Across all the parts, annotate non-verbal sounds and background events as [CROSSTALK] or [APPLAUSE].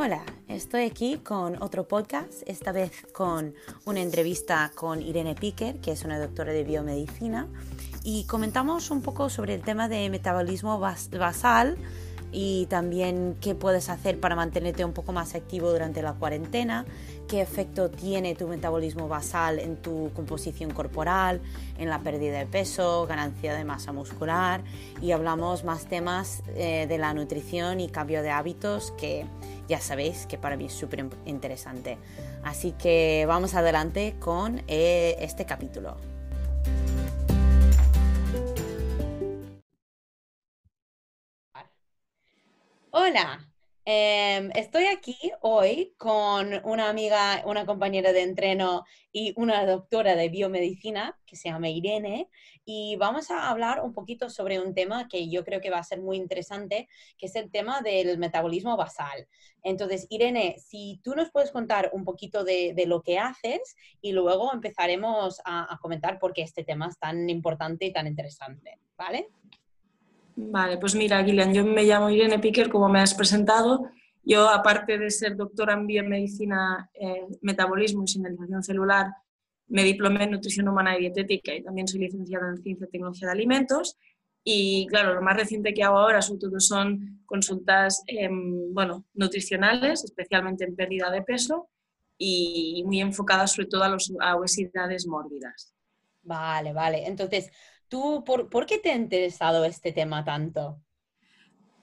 Hola, estoy aquí con otro podcast, esta vez con una entrevista con Irene Piquer, que es una doctora de biomedicina, y comentamos un poco sobre el tema de metabolismo basal y también qué puedes hacer para mantenerte un poco más activo durante la cuarentena, qué efecto tiene tu metabolismo basal en tu composición corporal, en la pérdida de peso, ganancia de masa muscular y hablamos más temas eh, de la nutrición y cambio de hábitos que ya sabéis que para mí es súper interesante. Así que vamos adelante con eh, este capítulo. Hola, em, estoy aquí hoy con una amiga, una compañera de entreno y una doctora de biomedicina que se llama Irene y vamos a hablar un poquito sobre un tema que yo creo que va a ser muy interesante, que es el tema del metabolismo basal. Entonces, Irene, si tú nos puedes contar un poquito de, lo que haces y luego empezaremos a, a comentar por qué este tema es tan importante y tan interesante, ¿vale? Vale, pues mira, Guilian, yo me llamo Irene Piquer, como me has presentado. Yo, aparte de ser doctora en biomedicina, eh, metabolismo y señalización celular, me diplomé en nutrición humana y dietética y también soy licenciada en ciencia y tecnología de alimentos. Y claro, lo más reciente que hago ahora sobre todo son consultas em, bueno, nutricionales, especialmente en pérdida de peso y muy enfocadas sobre todo a, los, a obesidades mórbidas. Vale, vale. Entonces, ¿Tú por, qué te ha interesado este tema tanto?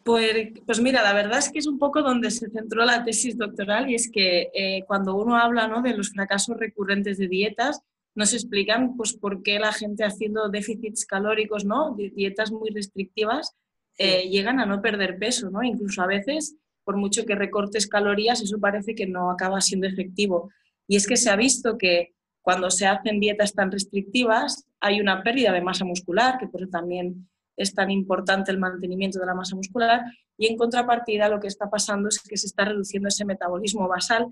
Pues, pues, mira, la verdad es que es un poco donde se centró la tesis doctoral y es que eh, cuando uno habla ¿no? de los fracasos recurrentes de dietas, nos explican pues, por qué la gente haciendo déficits calóricos, ¿no? dietas muy restrictivas, eh, llegan a no perder peso. ¿no? Incluso a veces, por mucho que recortes calorías, eso parece que no acaba siendo efectivo. Y es que se ha visto que cuando se hacen dietas tan restrictivas, hay una pérdida de masa muscular, que por eso también es tan importante el mantenimiento de la masa muscular, y en contrapartida lo que está pasando es que se está reduciendo ese metabolismo basal,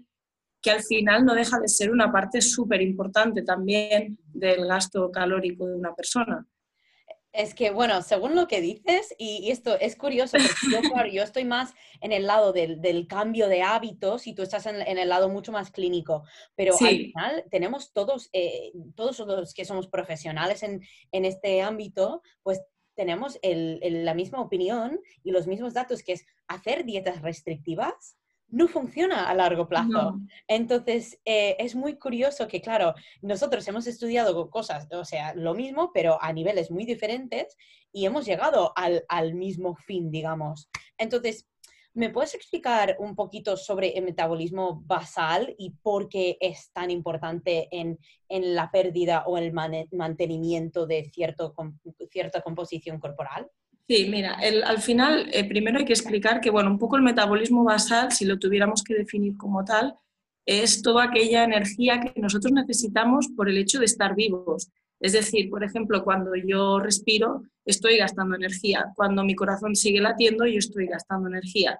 que al final no deja de ser una parte súper importante también del gasto calórico de una persona. Es que, bueno, según lo que dices, y, esto es curioso, porque [LAUGHS] yo, estoy más en el lado del, cambio de hábitos y tú estás en, el lado mucho más clínico, pero al final tenemos todos, eh, todos los que somos profesionales en, este ámbito, pues tenemos la misma opinión y los mismos datos, que es hacer dietas restrictivas no funciona a largo plazo. Entonces, eh, es muy curioso que, claro, nosotros hemos estudiado cosas, o sea, lo mismo, pero a niveles muy diferentes y hemos llegado al, mismo fin, digamos. Entonces, ¿me puedes explicar un poquito sobre el metabolismo basal y por qué es tan importante en, la pérdida o el mantenimiento de cierto, cierta composición corporal? Sí, mira, al final eh, primero hay que explicar que, bueno, un poco el metabolismo basal, si lo tuviéramos que definir como tal, es toda aquella energía que nosotros necesitamos por el hecho de estar vivos. Es decir, por ejemplo, cuando yo respiro, estoy gastando energía. Cuando mi corazón sigue latiendo, yo estoy gastando energía.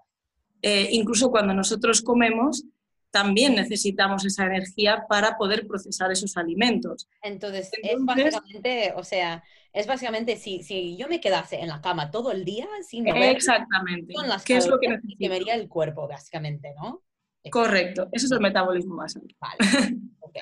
Eh, incluso cuando nosotros comemos, también necesitamos esa energía para poder procesar esos alimentos. Entonces, es básicamente, o sea, es básicamente si, si yo me quedase en la cama todo el día sin mover, exactamente, con las ¿qué es lo que quemaría el cuerpo, básicamente, ¿no? Correcto, eso es el metabolismo basal. Vale, ok.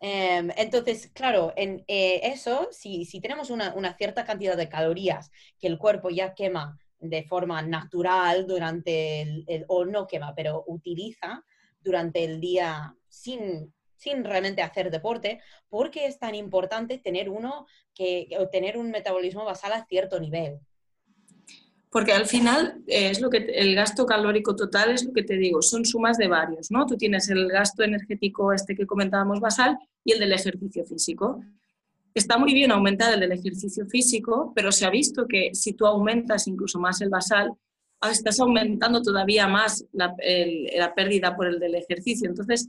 Em, entonces, claro, en eh, eso, si, si tenemos una, una, cierta cantidad de calorías que el cuerpo ya quema de forma natural durante el, o no quema, pero utiliza durante el día sin, sin realmente hacer deporte, porque es tan importante tener uno que tener un metabolismo basal a cierto nivel. Porque al final eh, es lo que el gasto calórico total es lo que te digo, son sumas de varios, ¿no? Tú tienes el gasto energético este que comentábamos basal y el del ejercicio físico. Está muy bien aumentar el del ejercicio físico, pero se ha visto que si tú aumentas incluso más el basal, ah, estás aumentando todavía más la, pérdida por el del ejercicio. Entonces,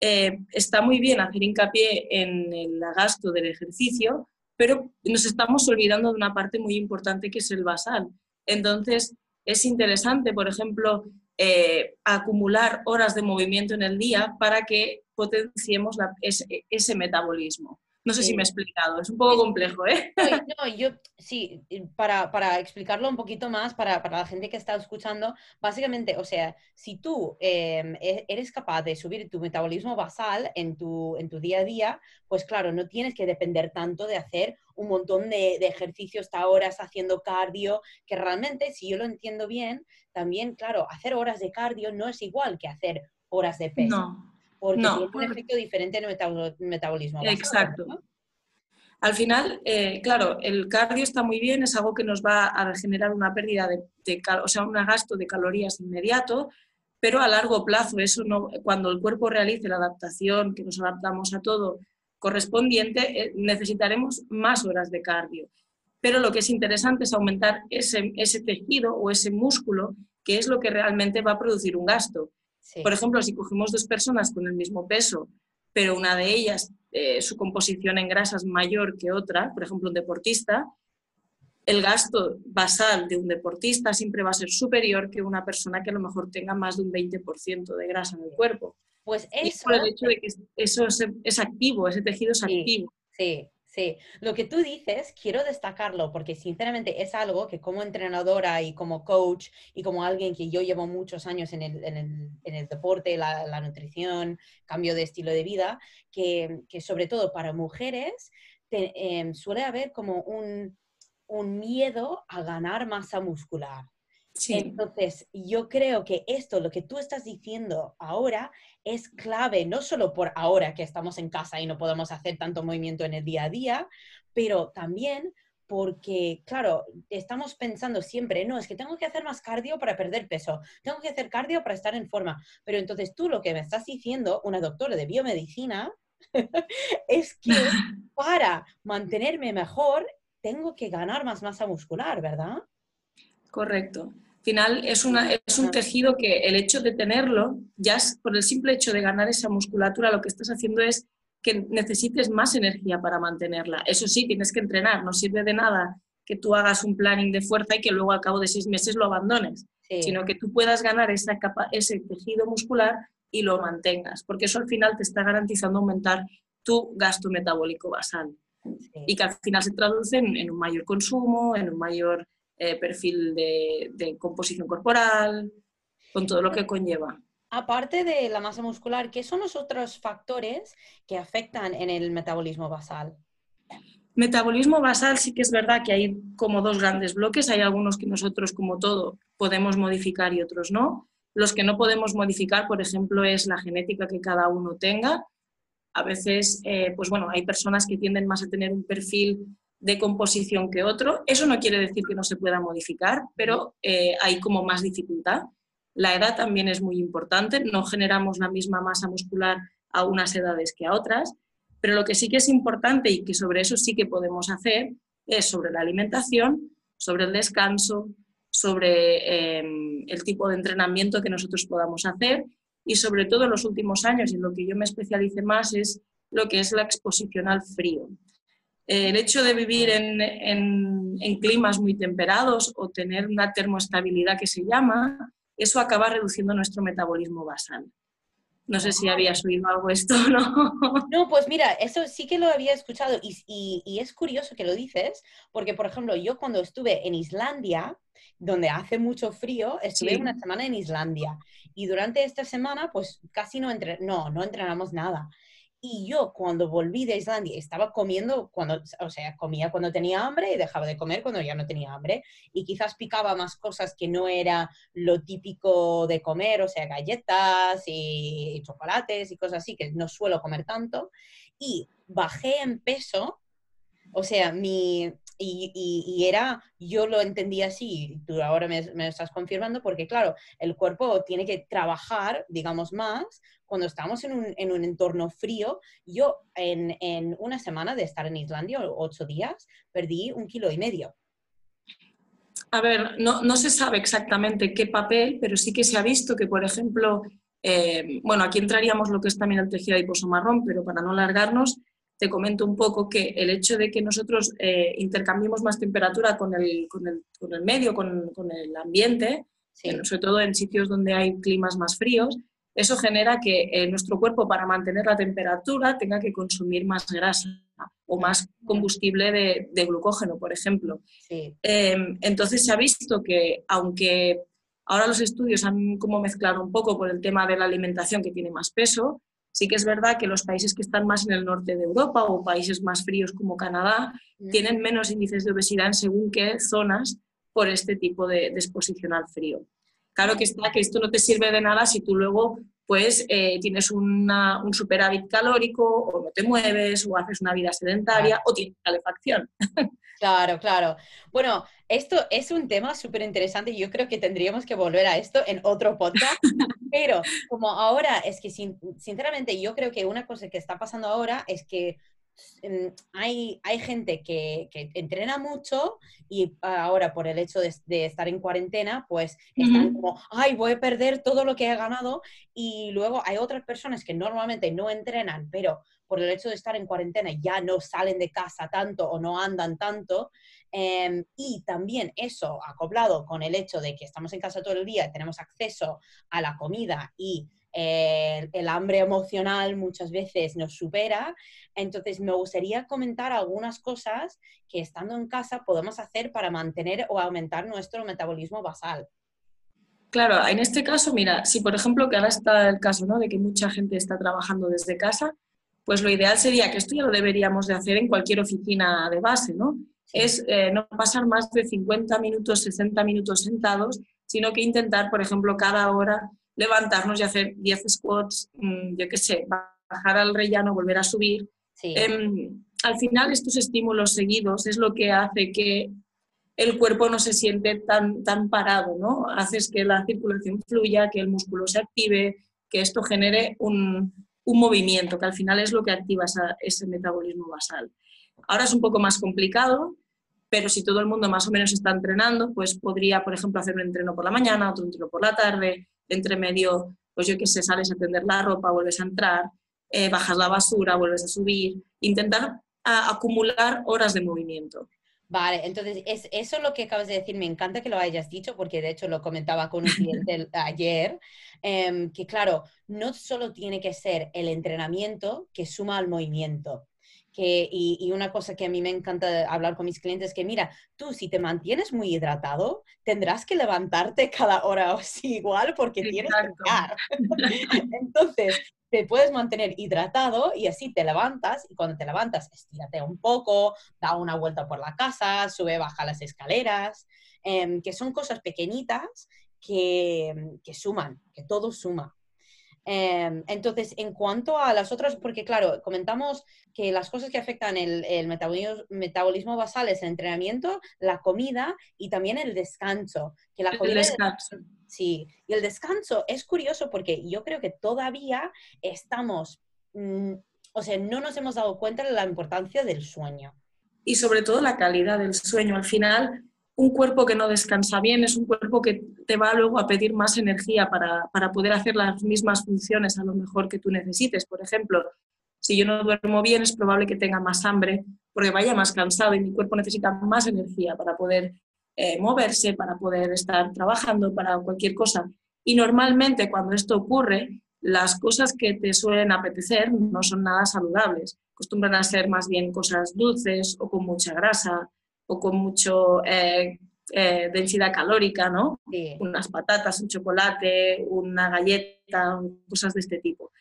eh, está muy bien hacer hincapié en el gasto del ejercicio, pero nos estamos olvidando de una parte muy importante que es el basal. Entonces, es interesante, por ejemplo, eh, acumular horas de movimiento en el día para que potenciemos ese, metabolismo. No sé si me he explicado, es un poco complejo, ¿eh? [LAUGHS] [LAUGHS] No, yo sí, para, explicarlo un poquito más para, la gente que está escuchando, básicamente, o sea, si tú em, e, eres capaz de subir tu metabolismo basal en tu, en tu día a día, pues claro, no tienes que depender tanto de hacer un montón de, de ejercicios hasta horas haciendo cardio, que realmente, si yo lo entiendo bien, también, claro, hacer horas de cardio no es igual que hacer horas de peso. No porque tiene un efecto diferente en el metabolismo. Exacto. Al final, eh, claro, el cardio está muy bien, es algo que nos va a generar una pérdida de, o sea, un gasto de calorías inmediato, pero a largo plazo, eso no, cuando el cuerpo realice la adaptación, que nos adaptamos a todo correspondiente, eh, necesitaremos más horas de cardio. Pero lo que es interesante es aumentar ese, ese tejido o ese músculo, que es lo que realmente va a producir un gasto. Por ejemplo, si cogemos dos personas con el mismo peso, pero una de ellas, eh, su composición en grasa es mayor que otra, por ejemplo, un deportista, el gasto basal de un deportista siempre va a ser superior que una persona que a lo mejor tenga más de un 20% de grasa en el cuerpo. Pues eso... por el hecho de que eso es, activo, ese tejido es activo. Sí, Sí, lo que tú dices, quiero destacarlo porque sinceramente es algo que como entrenadora y como coach y como alguien que yo llevo muchos años en el, deporte, la, nutrición, cambio de estilo de vida, que, sobre todo para mujeres em, suele haber como un, un miedo a ganar masa muscular. Entonces, yo creo que esto, lo que tú estás diciendo ahora, es clave, no solo por ahora que estamos en casa y no podemos hacer tanto movimiento en el día a día, pero también porque, claro, estamos pensando siempre, no, es que tengo que hacer más cardio para perder peso, tengo que hacer cardio para estar en forma, pero entonces tú lo que me estás diciendo, una doctora de biomedicina, [LAUGHS] es que [LAUGHS] para mantenerme mejor, tengo que ganar más masa muscular, ¿verdad? Correcto final es, una, es un tejido que el hecho de tenerlo, ya por el simple hecho de ganar esa musculatura, lo que estás haciendo es que necesites más energía para mantenerla. Eso sí, tienes que entrenar, no sirve de nada que tú hagas un planning de fuerza y que luego al cabo de seis meses lo abandones, sino que tú puedas ganar esa capa, ese tejido muscular y lo mantengas, porque eso al final te está garantizando aumentar tu gasto metabólico basal. Y que al final se traduce en un mayor consumo, en un mayor eh, perfil de, composición corporal, con todo lo que conlleva. Aparte de la masa muscular, ¿qué son los otros factores que afectan en el metabolismo basal? Metabolismo basal sí que es verdad que hay como dos grandes bloques. Hay algunos que nosotros, como todo, podemos modificar y otros no. Los que no podemos modificar, por ejemplo, es la genética que cada uno tenga. A veces, eh, pues bueno, hay personas que tienden más a tener un perfil de composición que otro. Eso no quiere decir que no se pueda modificar, pero eh, hay como más dificultad. La edad también es muy importante, no generamos la misma masa muscular a unas edades que a otras, pero lo que sí que es importante y que sobre eso sí que podemos hacer es sobre la alimentación, sobre el descanso, sobre em, el tipo de entrenamiento que nosotros podamos hacer y sobre todo en los últimos años, en lo que yo me especialice más es lo que es la exposición al frío el hecho de vivir en, climas muy temperados o tener una termoestabilidad que se llama, eso acaba reduciendo nuestro metabolismo basal. No sé si habías oído algo esto, [LAUGHS] ¿no? No, pues mira, eso sí que lo había escuchado y, es curioso que lo dices, porque por ejemplo, yo cuando estuve en Islandia, donde hace mucho frío, estuve una semana en Islandia y durante esta semana pues casi no, entre, no, no entrenamos nada. Y yo cuando volví de Islandia estaba comiendo, cuando, o sea, comía cuando tenía hambre y dejaba de comer cuando ya no tenía hambre. Y quizás picaba más cosas que no era lo típico de comer, o sea, galletas y chocolates y cosas así, que no suelo comer tanto. Y bajé en peso, o sea, mi, y, era, yo lo entendí así, tú ahora me, me, estás confirmando, porque claro, el cuerpo tiene que trabajar, digamos, más cuando estamos en un, en un entorno frío. Yo en, en, una semana de estar en Islandia, ocho días, perdí un kilo y medio. A ver, no, no se sabe exactamente qué papel, pero sí que se ha visto que, por ejemplo, eh, bueno, aquí entraríamos lo que es también el tejido adiposo marrón, pero para no alargarnos, te comento un poco que el hecho de que nosotros eh, intercambiemos más temperatura con el, con el, con el medio, con, con, el ambiente, sobre todo en sitios donde hay climas más fríos, eso genera que eh, nuestro cuerpo para mantener la temperatura tenga que consumir más grasa. o más combustible de, glucógeno, por ejemplo. Em, entonces se ha visto que aunque ahora los estudios han como mezclado un poco por el tema de la alimentación que tiene más peso, sí que es verdad que los países que están más en el norte de Europa o países más fríos como Canadá tienen menos índices de obesidad en según qué zonas por este tipo de, de exposición al frío. Claro que está que esto no te sirve de nada si tú luego pues eh, tienes un superávit calórico o no te mueves o haces una vida sedentaria o tienes calefacción. [LAUGHS] Claro, claro. Bueno, esto es un tema súper interesante y yo creo que tendríamos que volver a esto en otro podcast, [LAUGHS] pero como ahora es que sinceramente yo creo que una cosa que está pasando ahora es que hay, hay gente que, entrena mucho y ahora por el hecho de, estar en cuarentena, pues están como, ay, voy a perder todo lo que he ganado. Y luego hay otras personas que normalmente no entrenan, pero por el hecho de estar en cuarentena ya no salen de casa tanto o no andan tanto. Em, y también eso acoplado con el hecho de que estamos en casa todo el día, tenemos acceso a la comida y el hambre emocional muchas veces nos supera. Entonces, me gustaría comentar algunas cosas que estando en casa podemos hacer para mantener o aumentar nuestro metabolismo basal. Claro, en este caso, mira, si por ejemplo que ahora está el caso ¿no? de que mucha gente está trabajando desde casa, pues lo ideal sería que esto ya lo deberíamos de hacer en cualquier oficina de base, ¿no? Es eh, no pasar más de 50 minutos, 60 minutos sentados, sino que intentar, por ejemplo, cada hora levantarnos y hacer 10 squats, mm, yo qué sé, bajar al rellano, volver a subir. Em, al final, estos estímulos seguidos es lo que hace que el cuerpo no se siente tan, tan parado, ¿no? Haces que la circulación fluya, que el músculo se active, que esto genere un, un movimiento, que al final es lo que activa ese metabolismo basal. Ahora es un poco más complicado, pero si todo el mundo más o menos está entrenando, pues podría, por ejemplo, hacer un entreno por la mañana, otro entreno por la tarde, entre medio, pues yo qué sé, sales a tender la ropa, vuelves a entrar, eh, bajas la basura, vuelves a subir, intentar acumular horas de movimiento. Vale, entonces es, eso es lo que acabas de decir, me encanta que lo hayas dicho porque de hecho lo comentaba con un cliente [LAUGHS] ayer, em, que claro, no solo tiene que ser el entrenamiento que suma al movimiento, y, una cosa que a mí me encanta hablar con mis clientes es que, mira, tú si te mantienes muy hidratado, tendrás que levantarte [LAUGHS] cada hora o sí igual porque tienes que [LAUGHS] Entonces, te puedes mantener hidratado y así te levantas y cuando te levantas, estírate un poco, da una vuelta por la casa, sube, baja las escaleras, em, que son cosas pequeñitas que, que suman, que todo suma. Em, entonces, en cuanto a las otras, porque claro, comentamos que las cosas que afectan el, metabolismo, basal es el entrenamiento, la comida y también el descanso. Que la el descanso. Sí, y el descanso es curioso porque yo creo que todavía estamos, mm, o sea, no nos hemos dado cuenta de la importancia del sueño. Y sobre todo la calidad del sueño. Al final, un cuerpo que no descansa bien es un cuerpo que te va luego a pedir más energía para, para, poder hacer las mismas funciones a lo mejor que tú necesites. Por ejemplo, si yo no duermo bien es probable que tenga más hambre porque vaya más cansado y mi cuerpo necesita más energía para poder eh, moverse, para poder estar trabajando, para cualquier cosa. Y normalmente cuando esto ocurre, las cosas que te suelen apetecer no son nada saludables. Acostumbran a ser más bien cosas dulces o con mucha grasa o con mucho eh, eh, densidad calórica, ¿no? Unas patatas, un chocolate, una galleta, cosas de este tipo.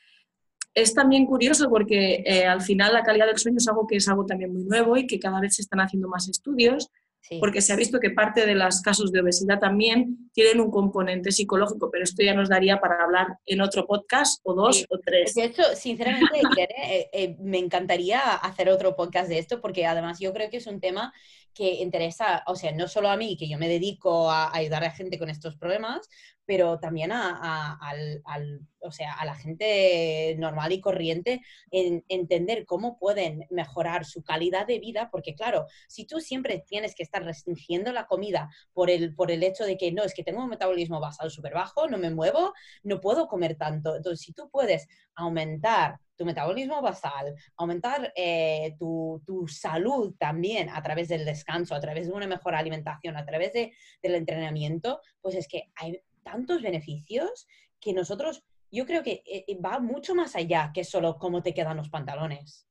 Es también curioso porque eh, al final la calidad del sueño es algo que es algo también muy nuevo y que cada vez se están haciendo más estudios porque se ha visto que parte de los casos de obesidad también tienen un componente psicológico, pero esto ya nos daría para hablar en otro podcast o dos o tres. De hecho, sinceramente, [LAUGHS] eh, eh, me encantaría hacer otro podcast de esto porque además yo creo que es un tema que interesa, o sea, no solo a mí, que yo me dedico a, ayudar a gente con estos problemas, pero también a, al, o sea, a la gente normal y corriente en entender cómo pueden mejorar su calidad de vida, porque claro, si tú siempre tienes que estar restringiendo la comida por el, por el hecho de que no, es que tengo un metabolismo basal súper bajo, no me muevo, no puedo comer tanto. Entonces, si tú puedes aumentar tu metabolismo basal, aumentar eh, tu, salud también a través del descanso, a través de una mejor alimentación, a través de, del entrenamiento, pues es que hay tantos beneficios que nosotros, yo creo que eh, va mucho más allá que solo cómo te quedan los pantalones.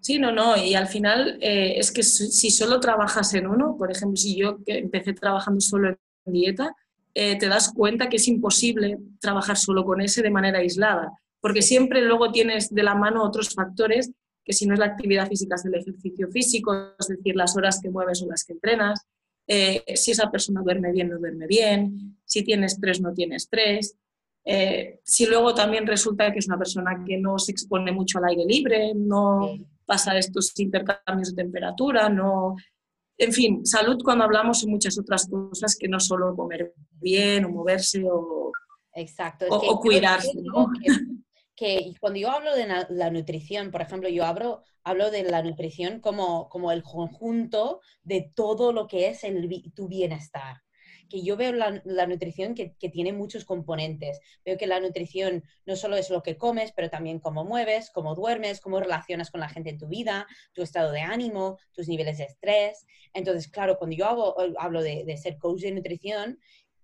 Sí, no, no, y al final eh, es que si solo trabajas en uno, por ejemplo, si yo empecé trabajando solo en dieta, eh, te das cuenta que es imposible trabajar solo con ese de manera aislada, porque siempre luego tienes de la mano otros factores que si no es la actividad física es el ejercicio físico, es decir, las horas que mueves o las que entrenas, eh, si esa persona duerme bien, no duerme bien, si tiene estrés, no tiene estrés. Eh, si luego también resulta que es una persona que no se expone mucho al aire libre, no pasa estos intercambios de temperatura, no... En fin, salud cuando hablamos de muchas otras cosas que no solo comer bien o moverse o, Exacto. o, cuidarse. ¿no? que cuando yo hablo de la, nutrición, por ejemplo, yo hablo, hablo de la nutrición como, como el conjunto de todo lo que es el, tu bienestar. Que yo veo la, nutrición que, tiene muchos componentes. Veo que la nutrición no solo es lo que comes, pero también cómo mueves, cómo duermes, cómo relacionas con la gente en tu vida, tu estado de ánimo, tus niveles de estrés. Entonces, claro, cuando yo hablo, hablo de, de ser coach de nutrición,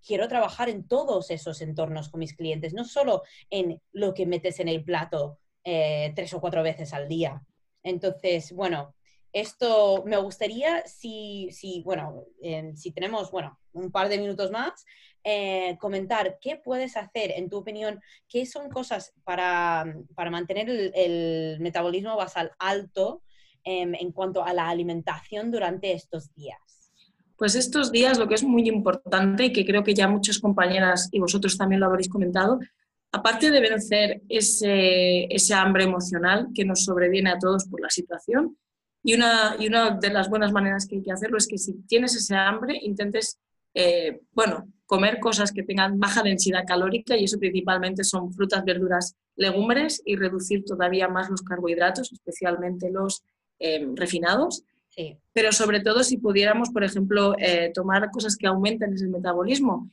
quiero trabajar en todos esos entornos con mis clientes, no solo en lo que metes en el plato eh, tres o cuatro veces al día. Entonces, bueno, esto me gustaría, si, si bueno, si tenemos, bueno, un par de minutos más, eh, comentar qué puedes hacer, en tu opinión, qué son cosas para, mantener el, metabolismo basal alto em, en cuanto a la alimentación durante estos días. Pues estos días lo que es muy importante y que creo que ya muchas compañeras y vosotros también lo habréis comentado, aparte de vencer ese, ese hambre emocional que nos sobreviene a todos por la situación, y una, y una de las buenas maneras que hay que hacerlo es que si tienes ese hambre, intentes, eh, bueno, comer cosas que tengan baja densidad calórica y eso principalmente son frutas, verduras, legumbres y reducir todavía más los carbohidratos, especialmente los eh, refinados. Pero sobre todo si pudiéramos, por ejemplo, eh, tomar cosas que aumenten ese metabolismo,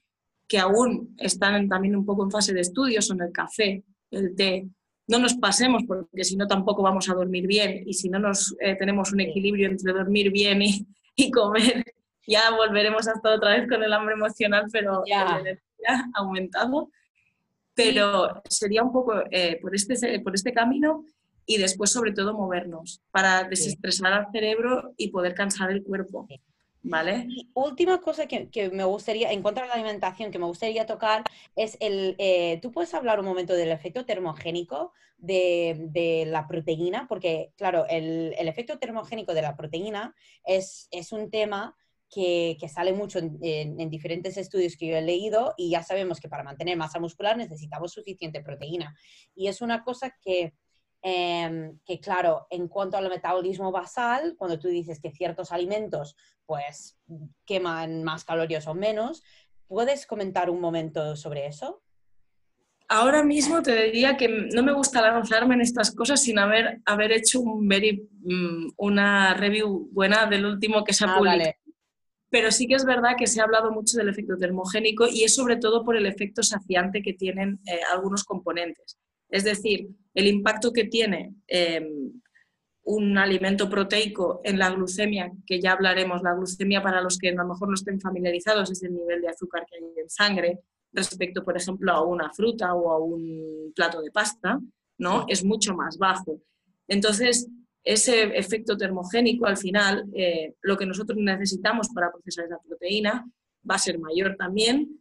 que aún están también un poco en fase de estudio, son el café, el té. No nos pasemos porque si no tampoco vamos a dormir bien y si no nos eh, tenemos un equilibrio entre dormir bien y, y, comer, ya volveremos hasta otra vez con el hambre emocional, pero ya. aumentado. Pero sería un poco eh, por, este, por este camino y después sobre todo movernos para desestresar al cerebro y poder cansar el cuerpo. Y última cosa que, me gustaría, en cuanto a la alimentación, que me gustaría tocar es el, eh, ¿tú puedes hablar un momento del efecto termogénico de, la proteína? Porque, claro, el, efecto termogénico de la proteína es, un tema que, sale mucho en, diferentes estudios que yo he leído y ya sabemos que para mantener masa muscular necesitamos suficiente proteína. Y es una cosa que Em, que claro, en cuanto al metabolismo basal, cuando tú dices que ciertos alimentos pues queman más calorías o menos, ¿puedes comentar un momento sobre eso? Ahora mismo te diría que no me gusta lanzarme en estas cosas sin haber, haber hecho un mm, una review buena del último que se ha ah, publicado. Pero sí que es verdad que se ha hablado mucho del efecto termogénico y es sobre todo por el efecto saciante que tienen eh, algunos componentes. Es decir, el impacto que tiene em, un alimento proteico en la glucemia, que ya hablaremos, la glucemia para los que a lo mejor no estén familiarizados es el nivel de azúcar que hay en sangre respecto, por ejemplo, a una fruta o a un plato de pasta, ¿no? Es mucho más bajo. Entonces, ese efecto termogénico, al final, eh, lo que nosotros necesitamos para procesar esa proteína va a ser mayor también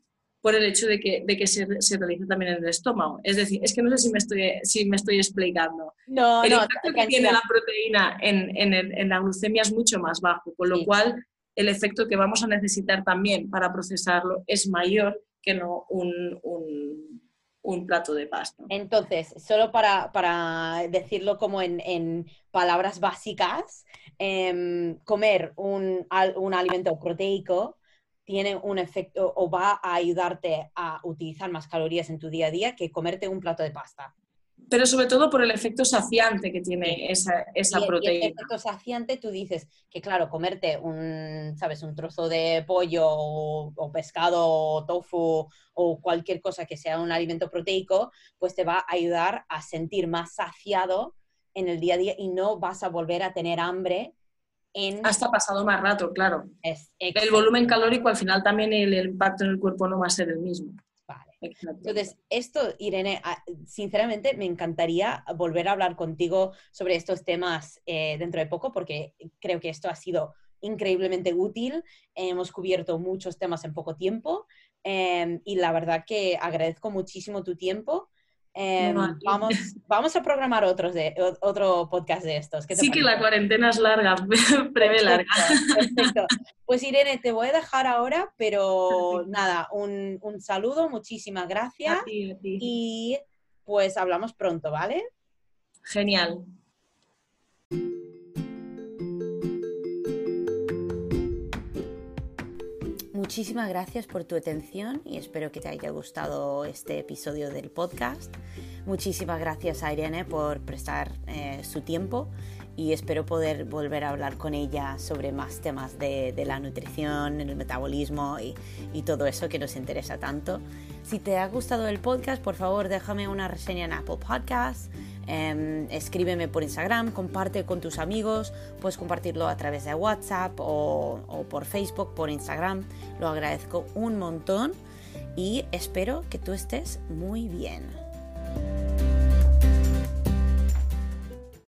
por el hecho de que, de que se, se realiza también en el estómago. Es decir, es que no sé si me estoy, si me estoy explicando. No, el no, impacto que tiene la proteína en, en, en, la glucemia es mucho más bajo, con lo cual el efecto que vamos a necesitar también para procesarlo es mayor que no un, un, un plato de pasta. Entonces, solo para, para decirlo como en, en palabras básicas, eh, comer un, un alimento proteico tiene un efecto o va a ayudarte a utilizar más calorías en tu día a día que comerte un plato de pasta. Pero sobre todo por el efecto saciante que tiene esa, esa proteína. Y el efecto saciante, tú dices que, claro, comerte un, ¿sabes? un trozo de pollo o, pescado o tofu o cualquier cosa que sea un alimento proteico, pues te va a ayudar a sentir más saciado en el día a día y no vas a volver a tener hambre hasta pasado más rato, claro. el volumen calórico al final también el, impacto en el cuerpo no va a ser el mismo. Vale. Entonces, esto, Irene, ah, sinceramente me encantaría volver a hablar contigo sobre estos temas eh, dentro de poco porque creo que esto ha sido increíblemente útil. Hemos cubierto muchos temas en poco tiempo em, y la verdad que agradezco muchísimo tu tiempo. Em, vamos, vamos a programar otros de, otro podcast de estos. sí que la cuarentena es larga, [LAUGHS] prevé larga. Perfecto. Pues Irene, te voy a dejar ahora, pero nada, un, un, saludo, muchísimas gracias. Y pues hablamos pronto, ¿vale? Genial. Muchísimas gracias por tu atención y espero que te haya gustado este episodio del podcast. Muchísimas gracias a Irene por prestar eh, su tiempo y espero poder volver a hablar con ella sobre más temas de, la nutrición, el metabolismo y, y, todo eso que nos interesa tanto. Si te ha gustado el podcast, por favor déjame una reseña en Apple Podcasts Em, escríbeme por Instagram, comparte con tus amigos, puedes compartirlo a través de WhatsApp o, o por Facebook, por Instagram. Lo agradezco un montón y espero que tú estés muy bien.